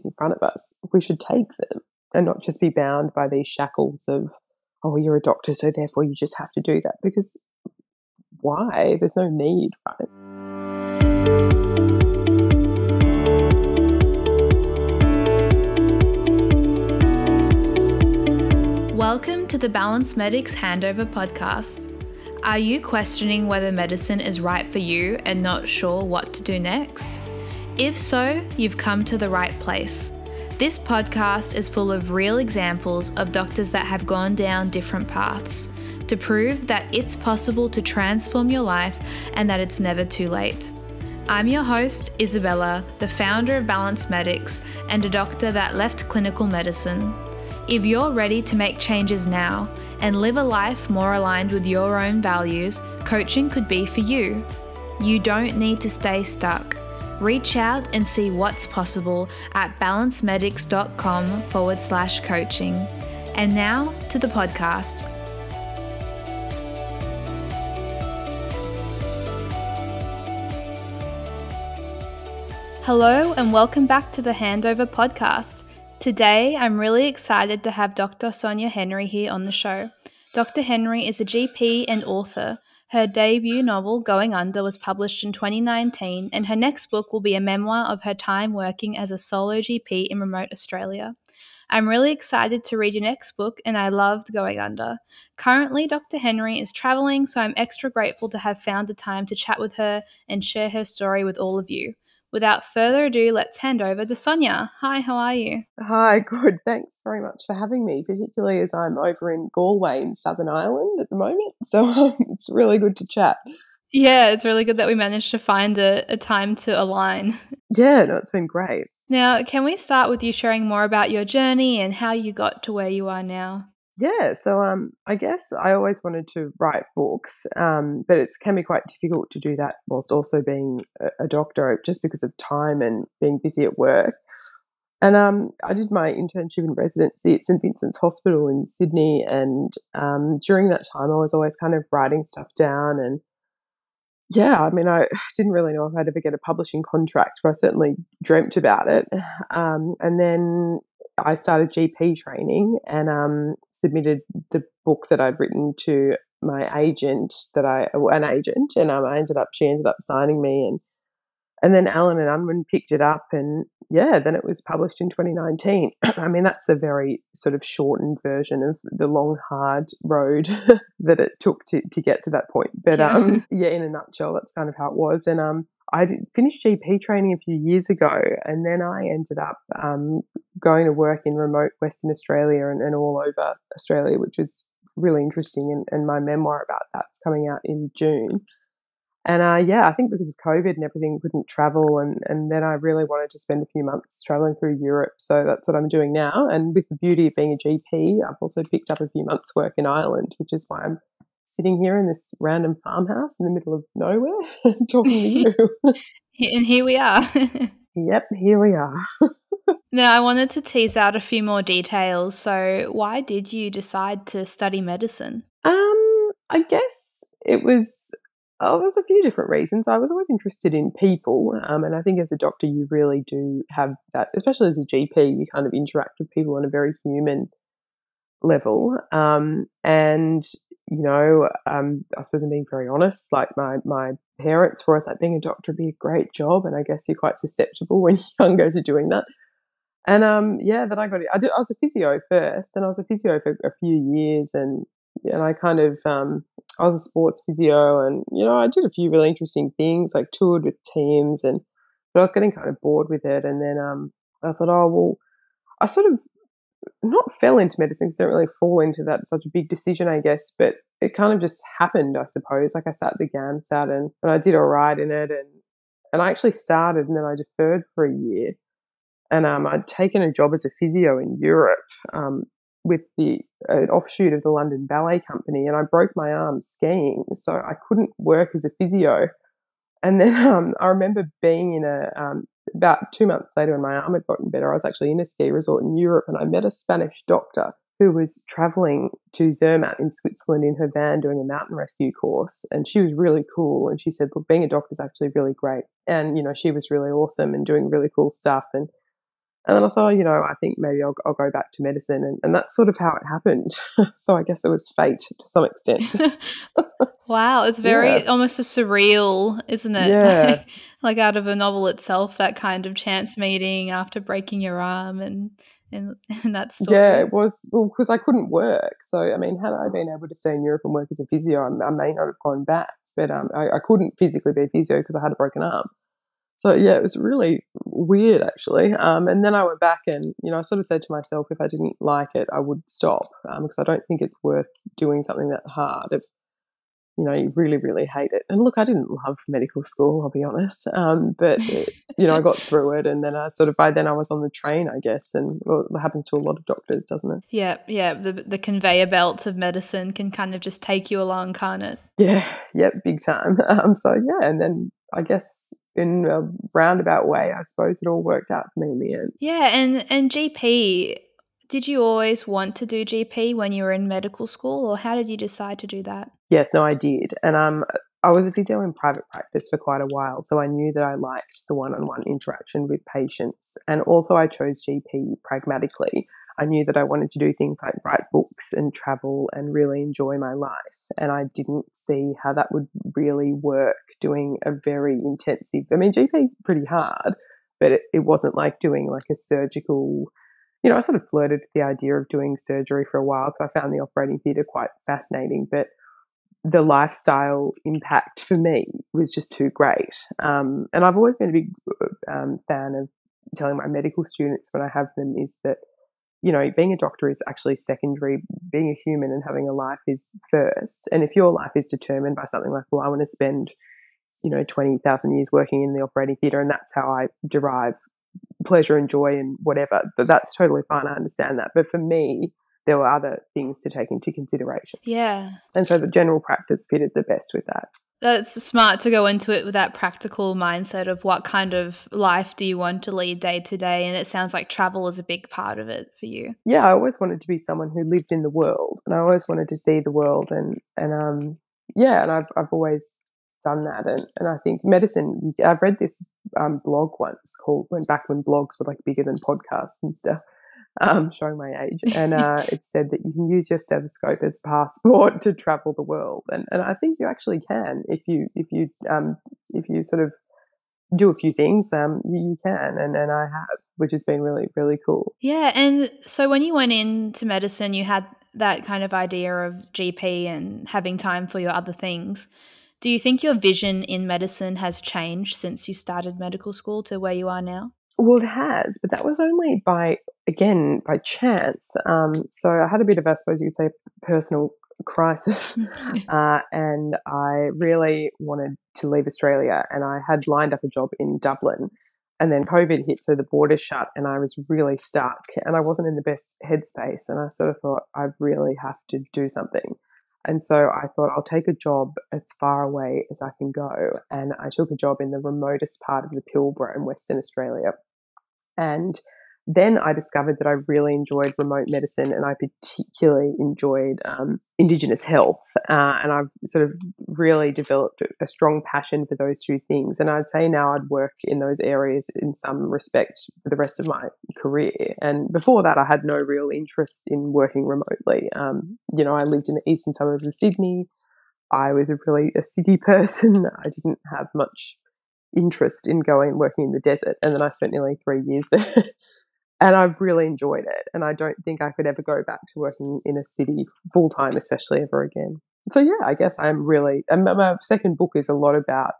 opportunities in front of us, we should take them and not just be bound by these shackles of, oh, you're a doctor, so therefore you just have to do that. Because why? There's no need, right? Welcome to the Balanced Medics Handover Podcast. Are you questioning whether medicine is right for you and not sure what to do next? If so, you've come to the right place. This podcast is full of real examples of doctors that have gone down different paths to prove that it's possible to transform your life and that it's never too late. I'm your host, Isabella, the founder of Balanced Medics and a doctor that left clinical medicine. If you're ready to make changes now and live a life more aligned with your own values, coaching could be for you. You don't need to stay stuck. Reach out and see what's possible at balancedmedics.com forward slash coaching. And now to the podcast. Hello, and welcome back to the Handover Podcast. Today, I'm really excited to have Dr. Sonia Henry here on the show. Dr. Henry is a GP and author her debut novel, Going Under, was published in 2019, and her next book will be a memoir of her time working as a solo GP in remote Australia. I'm really excited to read your next book, and I loved Going Under. Currently, Dr. Henry is traveling, so I'm extra grateful to have found the time to chat with her and share her story with all of you. Without further ado, let's hand over to Sonia. Hi, how are you? Hi, good. Thanks very much for having me, particularly as I'm over in Galway in Southern Ireland at the moment. So um, it's really good to chat. Yeah, it's really good that we managed to find a, a time to align. Yeah, no, it's been great. Now, can we start with you sharing more about your journey and how you got to where you are now? Yeah, so um, I guess I always wanted to write books, um, but it can be quite difficult to do that whilst also being a, doctor, just because of time and being busy at work. And um, I did my internship and residency at St Vincent's Hospital in Sydney, and um, during that time, I was always kind of writing stuff down. And yeah, I mean, I didn't really know if I'd ever get a publishing contract, but I certainly dreamt about it. Um, and then I started GP training and um, submitted the book that I'd written to my agent that I an agent and um, I ended up she ended up signing me and and then Allen and Unwin picked it up and yeah then it was published in 2019 I mean that's a very sort of shortened version of the long hard road that it took to, to get to that point. But yeah. um yeah in a nutshell that's kind of how it was. And um I did, finished GP training a few years ago, and then I ended up um, going to work in remote Western Australia and, and all over Australia, which was really interesting. And, and, my memoir about that's coming out in June. And uh, yeah, I think because of COVID and everything, couldn't travel. And, and then I really wanted to spend a few months traveling through Europe. So that's what I'm doing now. And with the beauty of being a GP, I've also picked up a few months' work in Ireland, which is why I'm sitting here in this random farmhouse in the middle of nowhere talking to you. and here we are. yep, here we are. Now, I wanted to tease out a few more details. So, why did you decide to study medicine? Um, I guess it was Oh, there's a few different reasons. I was always interested in people, um, and I think as a doctor, you really do have that, especially as a GP, you kind of interact with people on a very human level. Um, and you know, um, I suppose I'm being very honest. Like my my parents, for us, like being a doctor would be a great job, and I guess you're quite susceptible when you're younger to doing that. And um, yeah, then I got it. I, did, I was a physio first, and I was a physio for a few years, and and I kind of um, I was a sports physio, and you know, I did a few really interesting things, like toured with teams, and but I was getting kind of bored with it, and then um, I thought, oh well, I sort of not fell into medicine because I don't really fall into that such a big decision, I guess, but it kind of just happened, I suppose. Like I sat the GAMSAT and, and I did all right in it and and I actually started and then I deferred for a year. And um, I'd taken a job as a physio in Europe um, with the an offshoot of the London Ballet Company, and I broke my arm skiing, so I couldn't work as a physio. And then um, I remember being in a um, about two months later when my arm had gotten better, I was actually in a ski resort in Europe and I met a Spanish doctor who was traveling to Zermatt in Switzerland in her van doing a mountain rescue course. And she was really cool. And she said, Look, being a doctor is actually really great. And, you know, she was really awesome and doing really cool stuff. And And then I thought, you know, I think maybe I'll, I'll go back to medicine. And, and that's sort of how it happened. so I guess it was fate to some extent. wow. It's very yeah. almost a surreal, isn't it? Yeah. like out of a novel itself, that kind of chance meeting after breaking your arm and in, in that story. Yeah, it was well because I couldn't work. So I mean, had I been able to stay in Europe and work as a physio, I, I may not have gone back. But um, I, I couldn't physically be a physio because I had a broken arm. So yeah, it was really weird actually. Um, and then I went back and you know I sort of said to myself, if I didn't like it, I would stop um, because I don't think it's worth doing something that hard if you know you really really hate it. And look, I didn't love medical school, I'll be honest. Um, but it, you know I got through it, and then I sort of by then I was on the train, I guess, and well, it happens to a lot of doctors, doesn't it? Yeah, yeah. The the conveyor belts of medicine can kind of just take you along, can't it? Yeah, yeah, big time. Um, so yeah, and then I guess in a roundabout way, I suppose it all worked out for me in the end. Yeah, and and GP, did you always want to do GP when you were in medical school, or how did you decide to do that? Yes, no, I did, and um, I was a physio in private practice for quite a while, so I knew that I liked the one-on-one interaction with patients, and also I chose GP pragmatically I knew that I wanted to do things like write books and travel and really enjoy my life. And I didn't see how that would really work doing a very intensive, I mean, GP is pretty hard, but it, it wasn't like doing like a surgical, you know, I sort of flirted with the idea of doing surgery for a while because I found the operating theatre quite fascinating, but the lifestyle impact for me was just too great. Um, and I've always been a big um, fan of telling my medical students when I have them is that you know, being a doctor is actually secondary. Being a human and having a life is first. And if your life is determined by something like, well, I want to spend, you know, 20,000 years working in the operating theatre and that's how I derive pleasure and joy and whatever, that's totally fine. I understand that. But for me, there were other things to take into consideration. Yeah. And so the general practice fitted the best with that that's smart to go into it with that practical mindset of what kind of life do you want to lead day to day and it sounds like travel is a big part of it for you yeah i always wanted to be someone who lived in the world and i always wanted to see the world and and um yeah and i've, I've always done that and, and i think medicine i've read this um, blog once called when back when blogs were like bigger than podcasts and stuff um, showing my age. And uh, it said that you can use your stethoscope as passport to travel the world, and and I think you actually can if you if you um, if you sort of do a few things, um, you, you, can, and and I have, which has been really really cool. Yeah, and so when you went into medicine, you had that kind of idea of GP and having time for your other things. Do you think your vision in medicine has changed since you started medical school to where you are now? Well, it has, but that was only by, again, by chance. Um, so I had a bit of, I suppose you could say, personal crisis. uh, and I really wanted to leave Australia. And I had lined up a job in Dublin. And then COVID hit, so the borders shut, and I was really stuck. And I wasn't in the best headspace. And I sort of thought, I really have to do something. And so I thought I'll take a job as far away as I can go. And I took a job in the remotest part of the Pilbara in Western Australia. And then I discovered that I really enjoyed remote medicine and I particularly enjoyed um, Indigenous health. Uh, and I've sort of really developed a strong passion for those two things. And I'd say now I'd work in those areas in some respect for the rest of my career. And before that, I had no real interest in working remotely. Um, you know, I lived in the eastern suburbs of Sydney. I was a really a city person. I didn't have much interest in going and working in the desert. And then I spent nearly three years there. and I've really enjoyed it. And I don't think I could ever go back to working in a city full time, especially ever again. So yeah, I guess I'm really. My second book is a lot about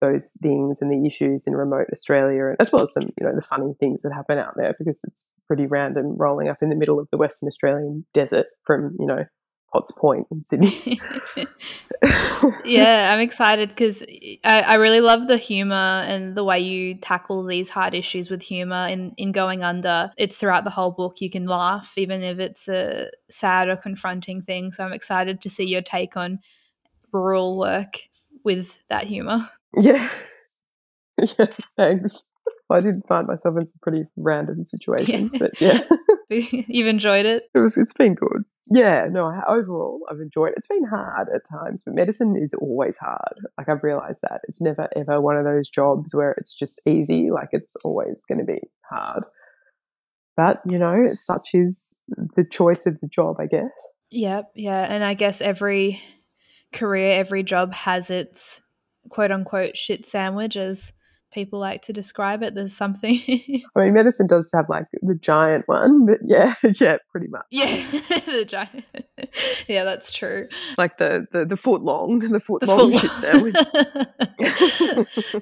those things and the issues in remote Australia, as well as some, you know, the funny things that happen out there because it's pretty random rolling up in the middle of the Western Australian desert from, you know, Potts Point in Sydney. yeah, I'm excited because I, I, really love the humor and the way you tackle these hard issues with humor in, in Going Under. It's throughout the whole book. You can laugh even if it's a sad or confronting thing. So I'm excited to see your take on rural work with that humor. Yeah. Yeah, thanks. I did find myself in some pretty random situations, yeah. but yeah. You've enjoyed it? It was. It's been good. Yeah. No. Overall, I've enjoyed it. It's been hard at times, but medicine is always hard. Like I've realised that it's never ever one of those jobs where it's just easy. Like it's always going to be hard. but you know, such is the choice of the job, I guess. Yep, yeah, and I guess every career, every job has its quote unquote shit sandwich, as people like to describe it. There's something. I mean, medicine does have like the giant one, but yeah, yeah, pretty much. Yeah, the giant. yeah, that's true. Like the the, the foot long, the foot the long foot shit sandwich.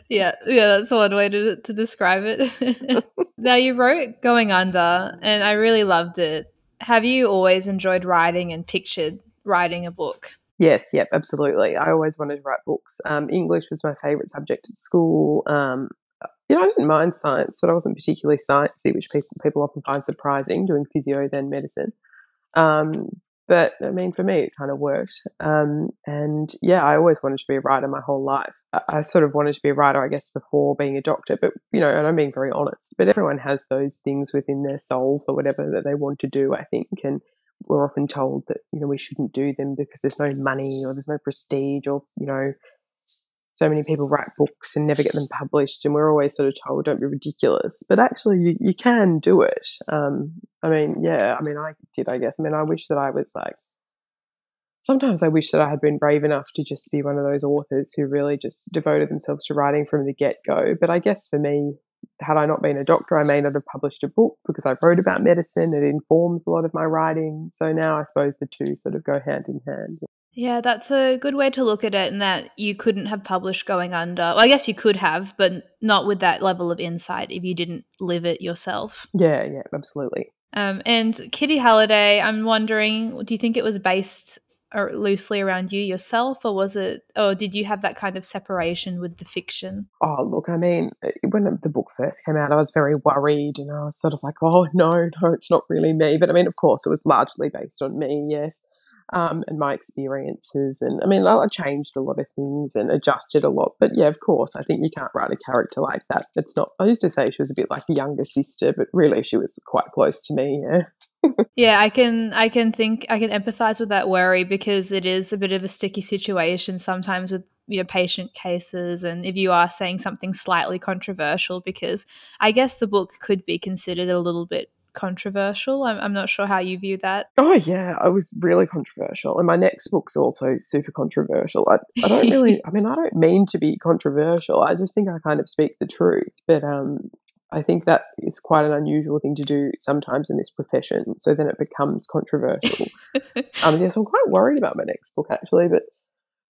yeah, yeah, that's one way to to describe it. now you wrote Going Under, and I really loved it. Have you always enjoyed writing and pictured writing a book? Yes, yep, absolutely. I always wanted to write books. Um, English was my favourite subject at school. Um, you know, I didn't mind science, but I wasn't particularly sciencey, which people people often find surprising doing physio then medicine. Um, but I mean, for me, it kind of worked. Um, and yeah, I always wanted to be a writer my whole life. I, I, sort of wanted to be a writer, I guess, before being a doctor. But you know, and I'm being very honest. But everyone has those things within their souls or whatever that they want to do. I think, and we're often told that you know we shouldn't do them because there's no money or there's no prestige or you know so many people write books and never get them published and we're always sort of told don't be ridiculous but actually you, you can do it um, i mean yeah i mean i did i guess i mean i wish that i was like sometimes i wish that i had been brave enough to just be one of those authors who really just devoted themselves to writing from the get-go but i guess for me had I not been a doctor, I may not have published a book because I wrote about medicine. It informs a lot of my writing. So now I suppose the two sort of go hand in hand. Yeah, that's a good way to look at it, and that you couldn't have published Going Under. Well, I guess you could have, but not with that level of insight if you didn't live it yourself. Yeah, yeah, absolutely. Um, and Kitty Halliday, I'm wondering, do you think it was based or loosely around you yourself or was it or did you have that kind of separation with the fiction oh look i mean eh, when the book first came out i was very worried and i was sort of like oh no no it's not really me but i mean of course it was largely based on me yes um, and my experiences and i mean i changed a lot of things and adjusted a lot but yeah of course i think you can't write a character like that. It's not i used to say she was a bit like a younger sister but really she was quite close to me yeah. Yeah, I can I can think I can empathize with that worry because it is a bit of a sticky situation sometimes with you know patient cases and if you are saying something slightly controversial because I guess the book could be considered a little bit controversial. I'm, I'm not sure how you view that. Oh yeah, I was really controversial, and my next book's also super controversial. I, I don't really, I mean, I don't mean to be controversial. I just think I kind of speak the truth, but um, I think that is quite an unusual thing to do sometimes in this profession. So then it becomes controversial. um, yes, I'm quite worried about my next book actually, but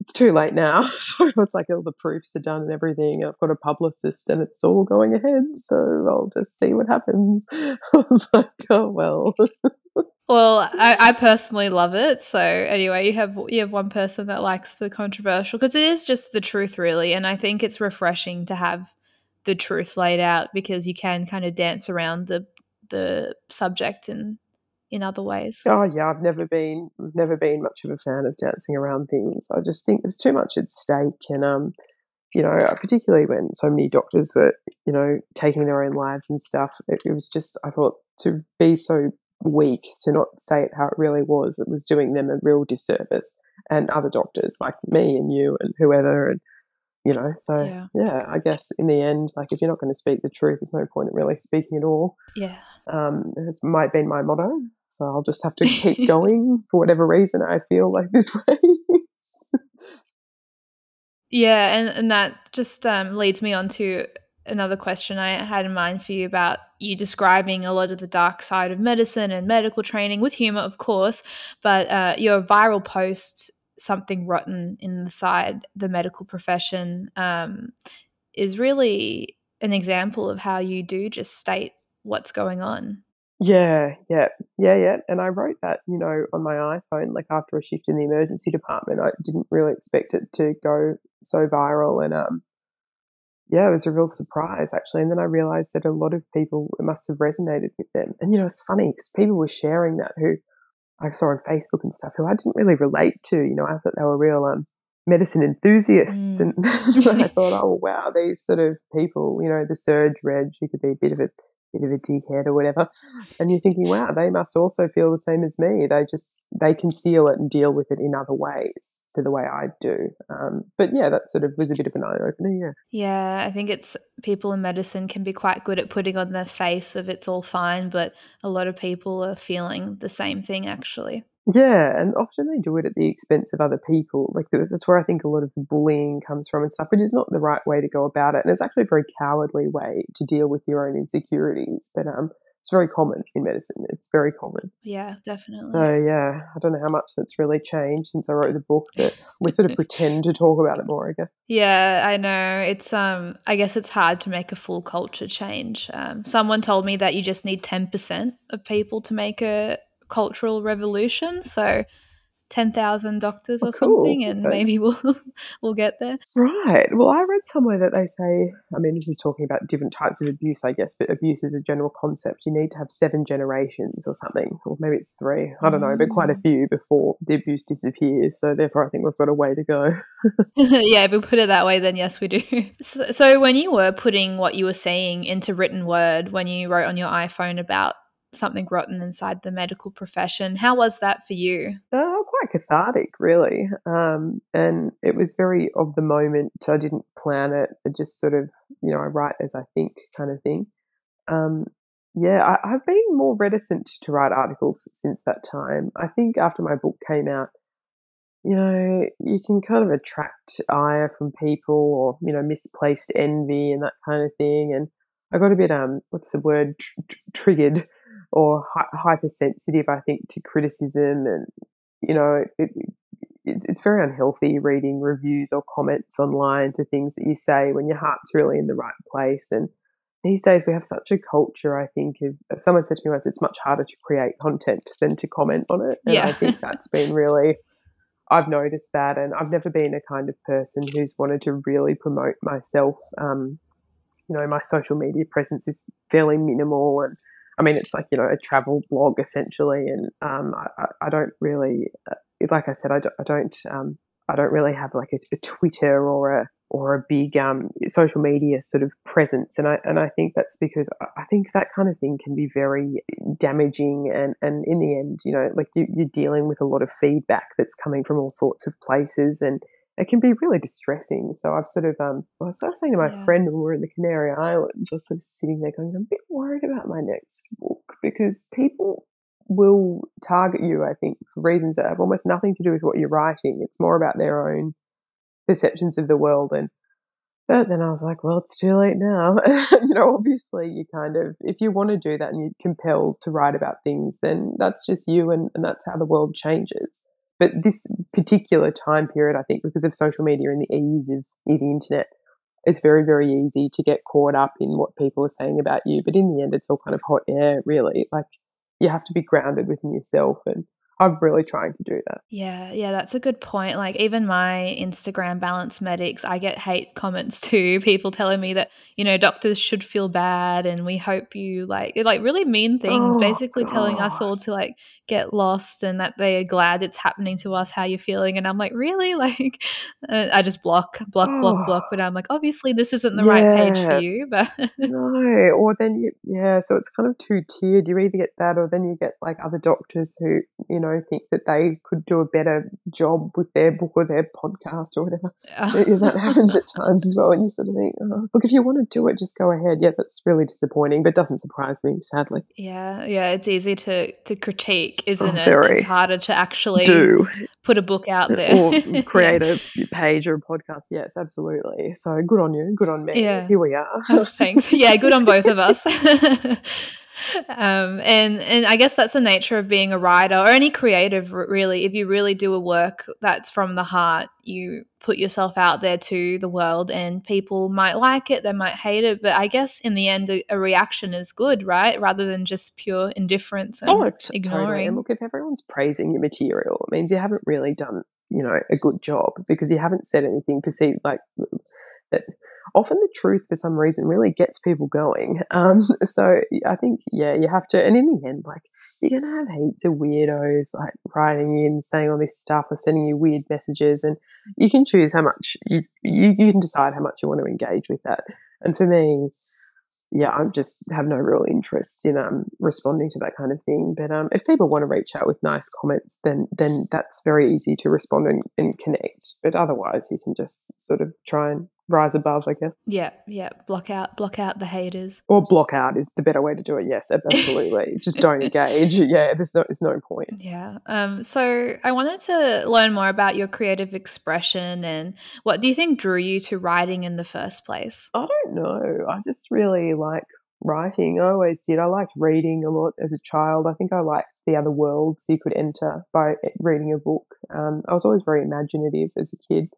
it's too late now. So it's like all the proofs are done and everything. I've got a publicist and it's all going ahead. So I'll just see what happens. I was like, oh well. well, I, I, personally love it. So anyway, you have you have one person that likes the controversial because it is just the truth, really, and I think it's refreshing to have the truth laid out because you can kind of dance around the the subject and in other ways. Oh yeah, I've never been never been much of a fan of dancing around things. I just think there's too much at stake and um you know, particularly when so many doctors were, you know, taking their own lives and stuff. It, it was just I thought to be so weak to not say it how it really was, it was doing them a real disservice and other doctors like me and you and whoever and you know so yeah. yeah. i guess in the end like if you're not going to speak the truth there's no point in really speaking at all yeah um it might be my motto so i'll just have to keep going for whatever reason i feel like this way yeah and and that just um leads me on to another question i had in mind for you about you describing a lot of the dark side of medicine and medical training with humor of course but uh, your viral post something rotten in the side, the medical profession, um, is really an example of how you do just state what's going on. Yeah, yeah, yeah, yeah. And I wrote that, you know, on my iPhone, like after a shift in the emergency department. I didn't really expect it to go so viral. And um, yeah, it was a real surprise actually. And then I realized that a lot of people, it must have resonated with them. And, you know, it's funny because people were sharing that who I saw on Facebook and stuff who I didn't really relate to. You know, I thought they were real um, medicine enthusiasts, mm. and I thought, oh wow, these sort of people. You know, the surge reg, you could be a bit of a bit of a dickhead or whatever. And you're thinking, wow, they must also feel the same as me. They just, they conceal it and deal with it in other ways to the way I do. Um, but yeah, that sort of was a bit of an eye opener. Yeah. Yeah. I think it's people in medicine can be quite good at putting on their face of it's all fine, but a lot of people are feeling the same thing actually. Yeah, and often they do it at the expense of other people. Like that's where I think a lot of the bullying comes from and stuff, which is not the right way to go about it. And it's actually a very cowardly way to deal with your own insecurities. But um, it's very common in medicine. It's very common. Yeah, definitely. So yeah, I don't know how much that's really changed since I wrote the book, but we sort of pretend to talk about it more, I guess. Yeah, I know. It's um I guess it's hard to make a full culture change. Um, someone told me that you just need 10% of people to make a cultural revolution. So 10,000 doctors or oh, cool. something and okay. maybe we'll we'll get there. Right. Well, I read somewhere that they say, I mean this is talking about different types of abuse, I guess, but abuse is a general concept. You need to have seven generations or something, or maybe it's 3. I don't know, but quite a mm. few before the abuse disappears. So therefore I think we've got a way to go. yeah, if we put it that way then yes we do. So, so when you were putting what you were saying into written word when you wrote on your iPhone about something rotten inside the medical profession. How was that for you? Uh, quite cathartic, really. Um, and it was very of the moment. I didn't plan it. It just sort of, you know, I write as I think kind of thing. Um, yeah, I, I've been more reticent to write articles since that time. I think after my book came out, you know, you can kind of attract ire from people or, you know, misplaced envy and that kind of thing. And I got a bit, um, what's the word, tr- tr- triggered or hi- hypersensitive, I think, to criticism. And, you know, it, it, it's very unhealthy reading reviews or comments online to things that you say when your heart's really in the right place. And these days we have such a culture, I think, of someone said to me once, it's much harder to create content than to comment on it. And yeah. I think that's been really, I've noticed that. And I've never been a kind of person who's wanted to really promote myself. Um, you know, my social media presence is fairly minimal and I mean, it's like, you know, a travel blog essentially. And um, I, I, don't really, uh, like I said, I don't, I don't, um, I don't really have like a, a, Twitter or a, or a big um, social media sort of presence. And I, and I think that's because I think that kind of thing can be very damaging. And, and in the end, you know, like you, you're dealing with a lot of feedback that's coming from all sorts of places. And, it can be really distressing. So I've sort of, um, well, I was saying to my yeah. friend when we were in the Canary Islands, I was sort of sitting there going, I'm a bit worried about my next book because people will target you, I think, for reasons that have almost nothing to do with what you're writing. It's more about their own perceptions of the world. And but then I was like, well, it's too late now. you know, obviously, you kind of, if you want to do that and you're compelled to write about things, then that's just you and, and that's how the world changes. But this particular time period, I think, because of social media and the ease of the internet, it's very, very easy to get caught up in what people are saying about you. But in the end, it's all kind of hot air, really. Like you have to be grounded within yourself and I'm really trying to do that. Yeah, yeah, that's a good point. Like even my Instagram balanced medics, I get hate comments too. People telling me that, you know, doctors should feel bad and we hope you like like really mean things, oh, basically God. telling us all to like get lost and that they are glad it's happening to us, how you're feeling. And I'm like, really? Like uh, I just block, block, oh. block, block. But I'm like, obviously this isn't the yeah. right page for you. But no. Or then you yeah, so it's kind of two tiered. You either get that or then you get like other doctors who, you know, know, think that they could do a better job with their book or their podcast or whatever. Oh. that happens at times as well. And you sort of think, oh, look, if you want to do it, just go ahead. Yeah, that's really disappointing, but doesn't surprise me, sadly. Yeah, yeah, it's easy to, to critique, isn't it? It's harder to actually do. put a book out there. or create a page or a podcast. Yes, absolutely. So good on you. Good on me. Yeah. Here we are. Oh, thanks. Yeah, good on both of us um, and and I guess that's the nature of being a writer or any creative. Really, if you really do a work that's from the heart, you put yourself out there to the world, and people might like it, they might hate it, but I guess in the end, a, a reaction is good, right? Rather than just pure indifference and oh, ignoring. Totally. And look, if everyone's praising your material, it means you haven't really done you know a good job because you haven't said anything perceived like that often the truth for some reason really gets people going. Um, so I think, yeah, you have to, and in the end, like, you're going to have heaps of weirdos like writing in, saying all this stuff or sending you weird messages, and you can choose how much you, you, you can decide how much you want to engage with that. And for me, yeah, I just have no real interest in um, responding to that kind of thing. But um, if people want to reach out with nice comments, then then that's very easy to respond and, and connect. But otherwise, you can just sort of try and rise above, I guess. Yeah, yeah. Block out, block out the haters. Or block out is the better way to do it. Yes, absolutely. Just don't engage. Yeah, there's no, there's no point. Yeah. Um. So I wanted to learn more about your creative expression and what do you think drew you to writing in the first place? I don't know. I just really like writing. I always did. I liked reading a lot as a child. I think I liked the other worlds you could enter by reading a book. Um, I was always very imaginative as a kid.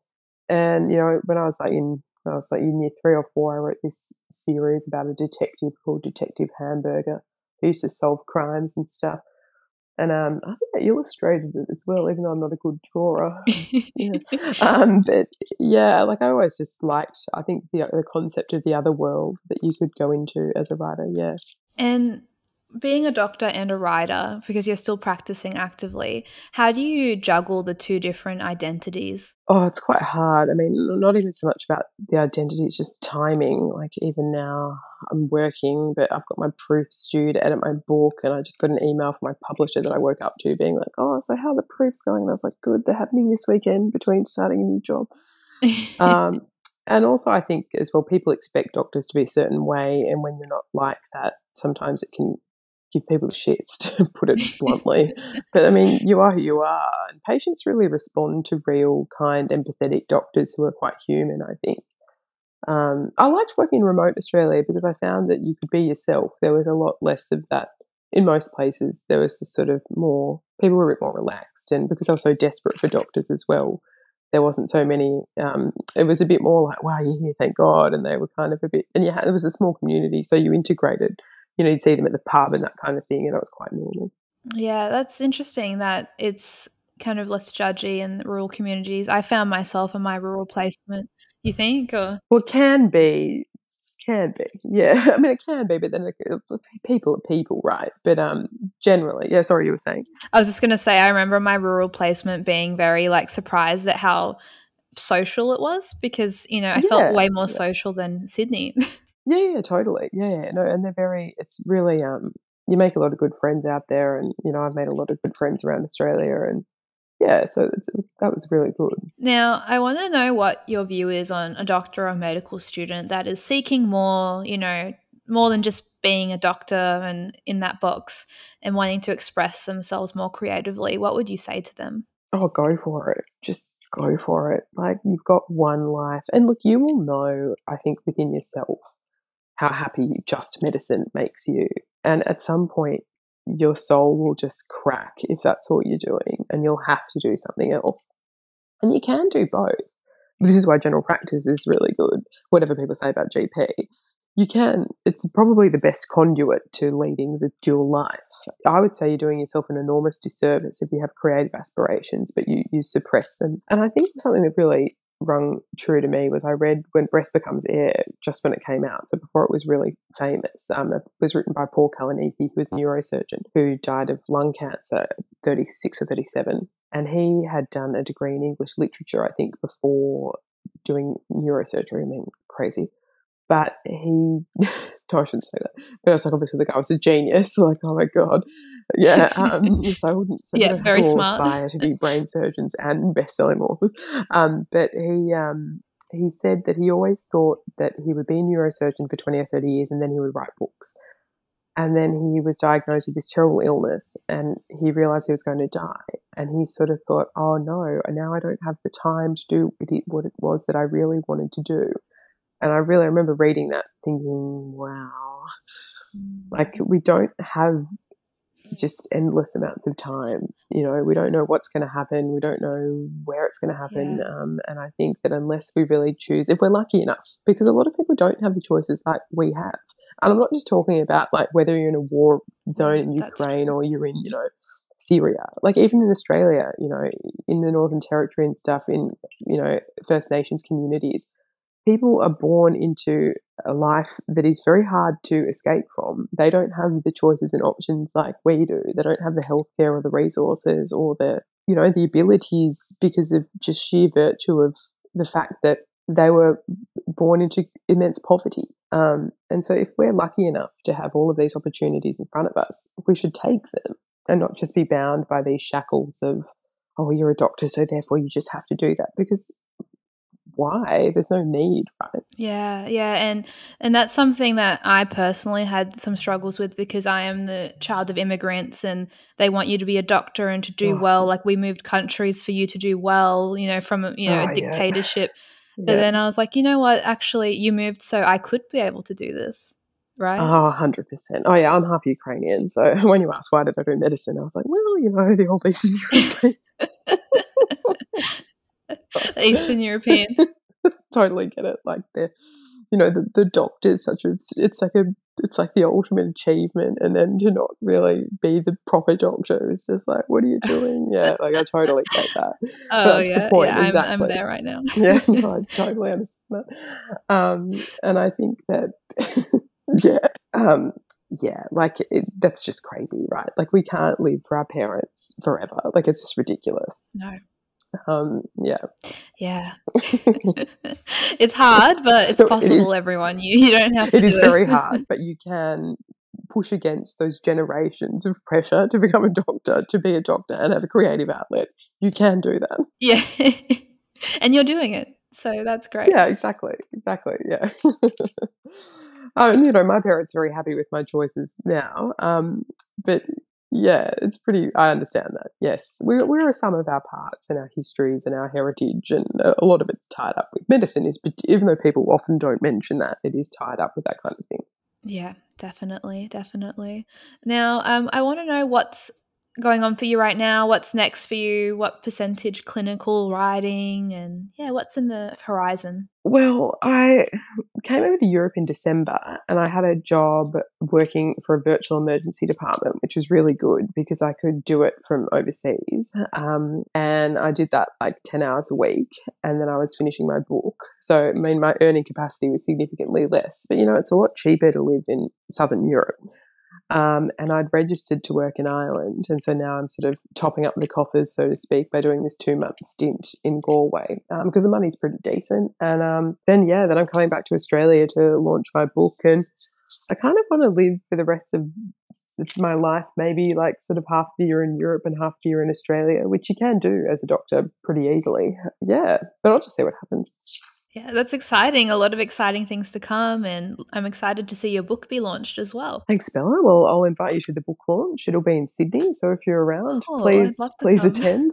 And, you know, when I was like in, I was like in year three or four, I wrote this series about a detective called Detective Hamburger who used to solve crimes and stuff. And um, I think I illustrated it as well, even though I'm not a good drawer. yeah. um, but yeah, like I always just liked, I think the, the concept of the other world that you could go into as a writer. Yeah. And being a doctor and a writer, because you're still practicing actively, how do you juggle the two different identities? Oh, it's quite hard. I mean, not even so much about the identity, it's just timing. Like, even now, I'm working, but I've got my proofs due to edit my book, and I just got an email from my publisher that I woke up to being like, oh, so how are the proofs going? And I was like, good, they're happening this weekend between starting a new job. um, and also, I think as well, people expect doctors to be a certain way, and when you're not like that, sometimes it can give people shits to put it bluntly. but I mean, you are who you are, and patients really respond to real, kind, empathetic doctors who are quite human. I think. Um, I liked working in remote Australia because I found that you could be yourself. There was a lot less of that in most places. There was this sort of more people were a bit more relaxed, and because I was so desperate for doctors as well, there wasn't so many. Um, it was a bit more like, "Wow, you're here, thank God," and they were kind of a bit. And yeah, it was a small community, so you integrated you know, you'd see them at the pub and that kind of thing, and it was quite normal. Yeah, that's interesting that it's kind of less judgy in rural communities. I found myself in my rural placement. You think, or well, it can be, can be, yeah. I mean, it can be, but then people are people, right? But um, generally, yeah. Sorry, you were saying. I was just going to say, I remember my rural placement being very like surprised at how social it was because you know I yeah. felt way more social than Sydney. Yeah, yeah, totally. Yeah, yeah, no, and they're very. It's really um, you make a lot of good friends out there, and you know, I've made a lot of good friends around Australia, and yeah, so that was really good. Now, I want to know what your view is on a doctor or medical student that is seeking more, you know, more than just being a doctor and in that box and wanting to express themselves more creatively. What would you say to them? Oh, go for it. Just go for it. Like, you've got one life. And look, you will know, I think, within yourself how happy just medicine makes you. And at some point, your soul will just crack if that's all you're doing, and you'll have to do something else. And you can do both. This is why general practice is really good, whatever people say about GP. You can, it's probably the best conduit to leading the dual life. I would say you're doing yourself an enormous disservice if you have creative aspirations, but you, you suppress them. And I think something that really rung true to me was I read When Breath Becomes Air just when it came out, so before it was really famous. Um, it was written by Paul Kalanithi, who was a neurosurgeon who died of lung cancer 36 or 37. And he had done a degree in English literature, I think, before doing neurosurgery. I mean, crazy. But he, no, I shouldn't say that. But I was like, obviously, the guy was a genius. Like, oh my God. Yeah. Um, so I wouldn't say yeah, very smart. aspire to be brain surgeons and best-selling authors. Um, but he, um, he said that he always thought that he would be a neurosurgeon for 20 or 30 years and then he would write books. And then he was diagnosed with this terrible illness and he realized he was going to die. And he sort of thought, oh no, and now I don't have the time to do what it was that I really wanted to do. And I really remember reading that thinking, wow, like we don't have just endless amounts of time. You know, we don't know what's going to happen. We don't know where it's going to happen. Yeah. Um, and I think that unless we really choose, if we're lucky enough, because a lot of people don't have the choices like we have. And I'm not just talking about like whether you're in a war zone in Ukraine or you're in, you know, Syria. Like even in Australia, you know, in the Northern Territory and stuff, in, you know, First Nations communities, people are born into a life that is very hard to escape from. They don't have the choices and options like we do. They don't have the healthcare or the resources or the, you know, the abilities because of just sheer virtue of the fact that they were born into immense poverty. Um, and so, if we're lucky enough to have all of these opportunities in front of us, we should take them and not just be bound by these shackles of, oh, you're a doctor, so therefore you just have to do that. Because why? There's no need, right? Yeah, yeah, and and that's something that I personally had some struggles with because I am the child of immigrants and they want you to be a doctor and to do Oh, well. Like we moved countries for you to do well, you know, from a, you know oh a yeah. dictatorship. But Yeah. then I was like, you know what? Actually, you moved so I could be able to do this, right? Oh, 100%. Oh, yeah, I'm half Ukrainian. So when you asked why did I do medicine, I was like, well, you know, the old Eastern European. Eastern European. totally get it. Like the, you know, the, the doctor's such a, it's like a, it's like the ultimate achievement. And then to not really be the proper doctor is just like, what are you doing? Yeah, like I totally get that. Oh that's the yeah, point, yeah. I'm, I'm there right now. Yeah, no, I totally understand that. Um, and I think that, yeah, um, yeah, like it, that's just crazy, right? Like we can't live for our parents forever. Like it's just ridiculous. no. Um, yeah. Yeah. it's hard, but it's So it is- possible, everyone. You you don't have to it is very hard, but you can push against those generations of pressure to become a doctor, to be a doctor and have a creative outlet. You can do that. Yeah. and you're doing it. So that's great. Yeah, exactly. Exactly. Yeah. um, you know, my parents are very happy with my choices now. Um, but yeah, it's pretty, I understand that. Yes, we're, we're a sum of our parts and our histories and our heritage, and a lot of it's tied up with medicine. Is even though people often don't mention that, it is tied up with that kind of thing. Yeah, definitely, definitely. Now, um, I want to know what's going on for you right now. What's next for you? What percentage clinical writing, and yeah, what's in the horizon? Well, I came over to Europe in December and I had a job working for a virtual emergency department, which was really good because I could do it from overseas. Um, and I did that like 10 hours a week. And then I was finishing my book. So, I mean, my earning capacity was significantly less. But, you know, it's a lot cheaper to live in Southern Europe. Um, and I'd registered to work in Ireland. And so now I'm sort of topping up the coffers, so to speak, by doing this two month stint in Galway because the money's pretty decent. And um, then, yeah, then I'm coming back to Australia to launch my book. And I kind of want to live for the rest of my life, maybe like sort of half the year in Europe and half the year in Australia, which you can do as a doctor pretty easily. Yeah, but I'll just see what happens. Yeah, that's exciting. A lot of exciting things to come, and I'm excited to see your book be launched as well. Thanks, Bella. Well, I'll invite you to the book launch. It'll be in Sydney, so if you're around, Oh, please please come. attend.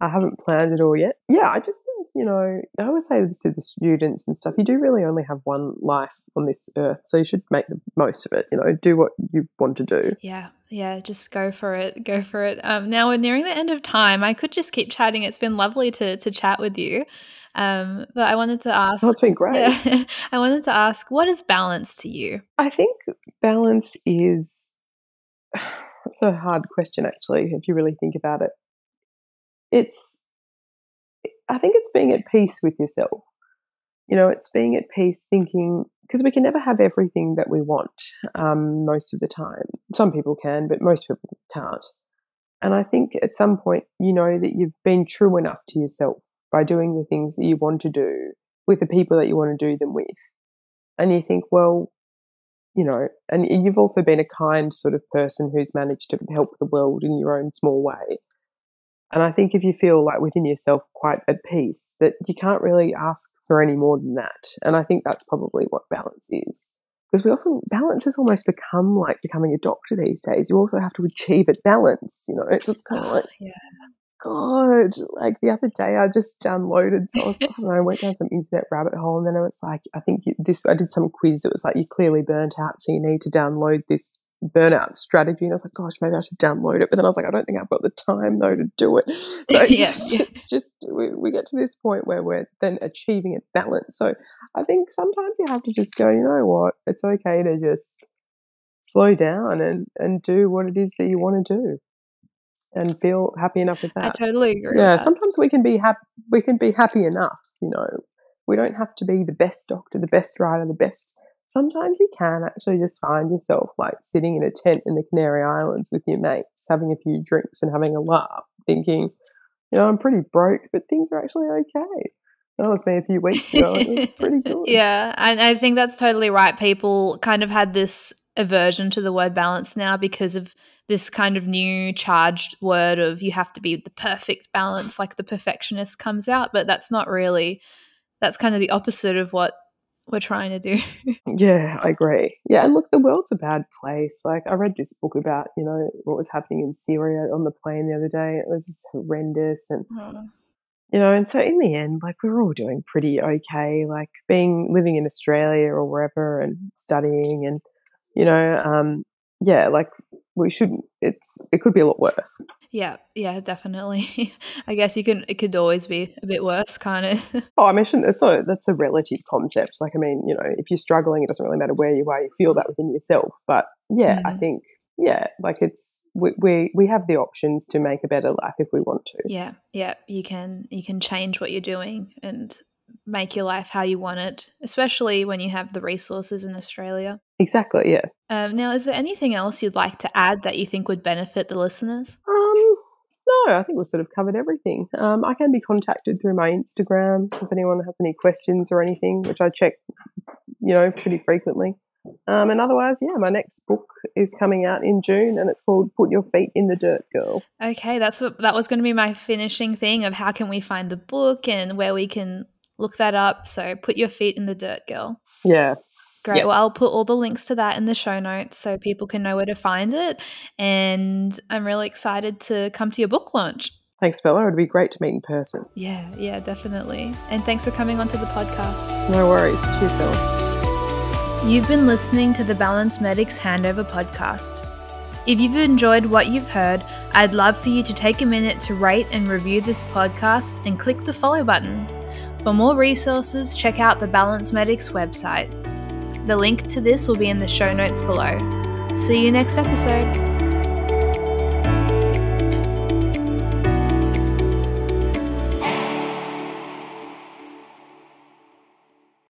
I haven't planned it all yet. Yeah, I just think you know I always say this to the students and stuff. You do really only have one life on this earth, so you should make the most of it. You know, do what you want to do. Yeah, yeah, just go for it. Go for it. Um, now we're nearing the end of time. I could just keep chatting. It's been lovely to to chat with you. Um, but I wanted to ask. Oh, it's been great. Yeah, I wanted to ask, what is balance to you? I think balance is it's a hard question actually if you really think about it. It's I think it's being at peace with yourself. You know, it's being at peace thinking because we can never have everything that we want um, most of the time. Some people can, but most people can't. And I think at some point, you know that you've been true enough to yourself by doing the things that you want to do with the people that you want to do them with. And you think, well, you know, and you've also been a kind sort of person who's managed to help the world in your own small way. And I think if you feel like within yourself quite at peace, that you can't really ask for any more than that. And I think that's probably what balance is. Because we often, balance has almost become like becoming a doctor these days. You also have to achieve at balance, you know. It's kind of ah, like, yeah. God, like the other day I just downloaded, so I was, I don't know, I went down some internet rabbit hole and then it was like, I think you, this, I did some quiz that was like, you're clearly burnt out, so you need to download this burnout strategy. And I was like, gosh, maybe I should download it. But then I was like, I don't think I've got the time though to do it. So Yeah, just, yeah. it's just, we, we get to this point where we're then achieving a balance. So I think sometimes you have to just go, you know what, it's okay to just slow down and, and do what it is that you want to do and feel happy enough with that. I totally agree. yeah sometimes we can be happy we can be happy enough you know we don't have to be the best doctor the best writer the best sometimes you can actually just find yourself like sitting in a tent in the canary islands with your mates having a few drinks and having a laugh thinking you know i'm pretty broke but things are actually okay That was me a few weeks ago. It was pretty good. yeah, and I think that's totally right. People kind of had this aversion to the word balance now because of this kind of new charged word of you have to be the perfect balance, like the perfectionist comes out, but that's not really. That's kind of the opposite of what we're trying to do. yeah, I agree. Yeah, and look, the world's a bad place. Like, I read this book about, you know, what was happening in Syria on the plane the other day. It was just horrendous. And, oh you know, and so in the end, like we're all doing pretty okay, like being living in Australia or wherever and studying and, you know, um, yeah, like we shouldn't, it's, it could be a lot worse. Yeah, yeah, definitely. I guess you can, it could always be a bit worse, kind of. oh, I mentioned that's not, that's a relative concept. Like, I mean, you know, if you're struggling, it doesn't really matter where you are, you feel that within yourself. But yeah, mm. I think yeah, like it's we, we we have the options to make a better life if we want to. Yeah, yeah, you can you can change what you're doing and make your life how you want it, especially when you have the resources in Australia. Exactly. Yeah. Um, now, is there anything else you'd like to add that you think would benefit the listeners? Um, no, I think we've sort of covered everything. Um, I can be contacted through my Instagram if anyone has any questions or anything, which I check, you know, pretty frequently. Um, and otherwise, yeah, my next book is coming out in June, and it's called "Put Your Feet in the Dirt, Girl." Okay, that's what that was going to be my finishing thing of how can we find the book and where we can look that up. So, "Put Your Feet in the Dirt, Girl." Yeah. Great. Well, I'll put all the links to that in the show notes so people can know where to find it. And I'm really excited to come to your book launch. Thanks, Bella. It would be great to meet in person. Yeah, yeah, definitely. And thanks for coming onto the podcast. No worries. Cheers, Bella. You've been listening to the Balanced Medics Handover podcast. If you've enjoyed what you've heard, I'd love for you to take a minute to rate and review this podcast and click the follow button. For more resources, check out the Balanced Medics website. The link to this will be in the show notes below. See you next episode.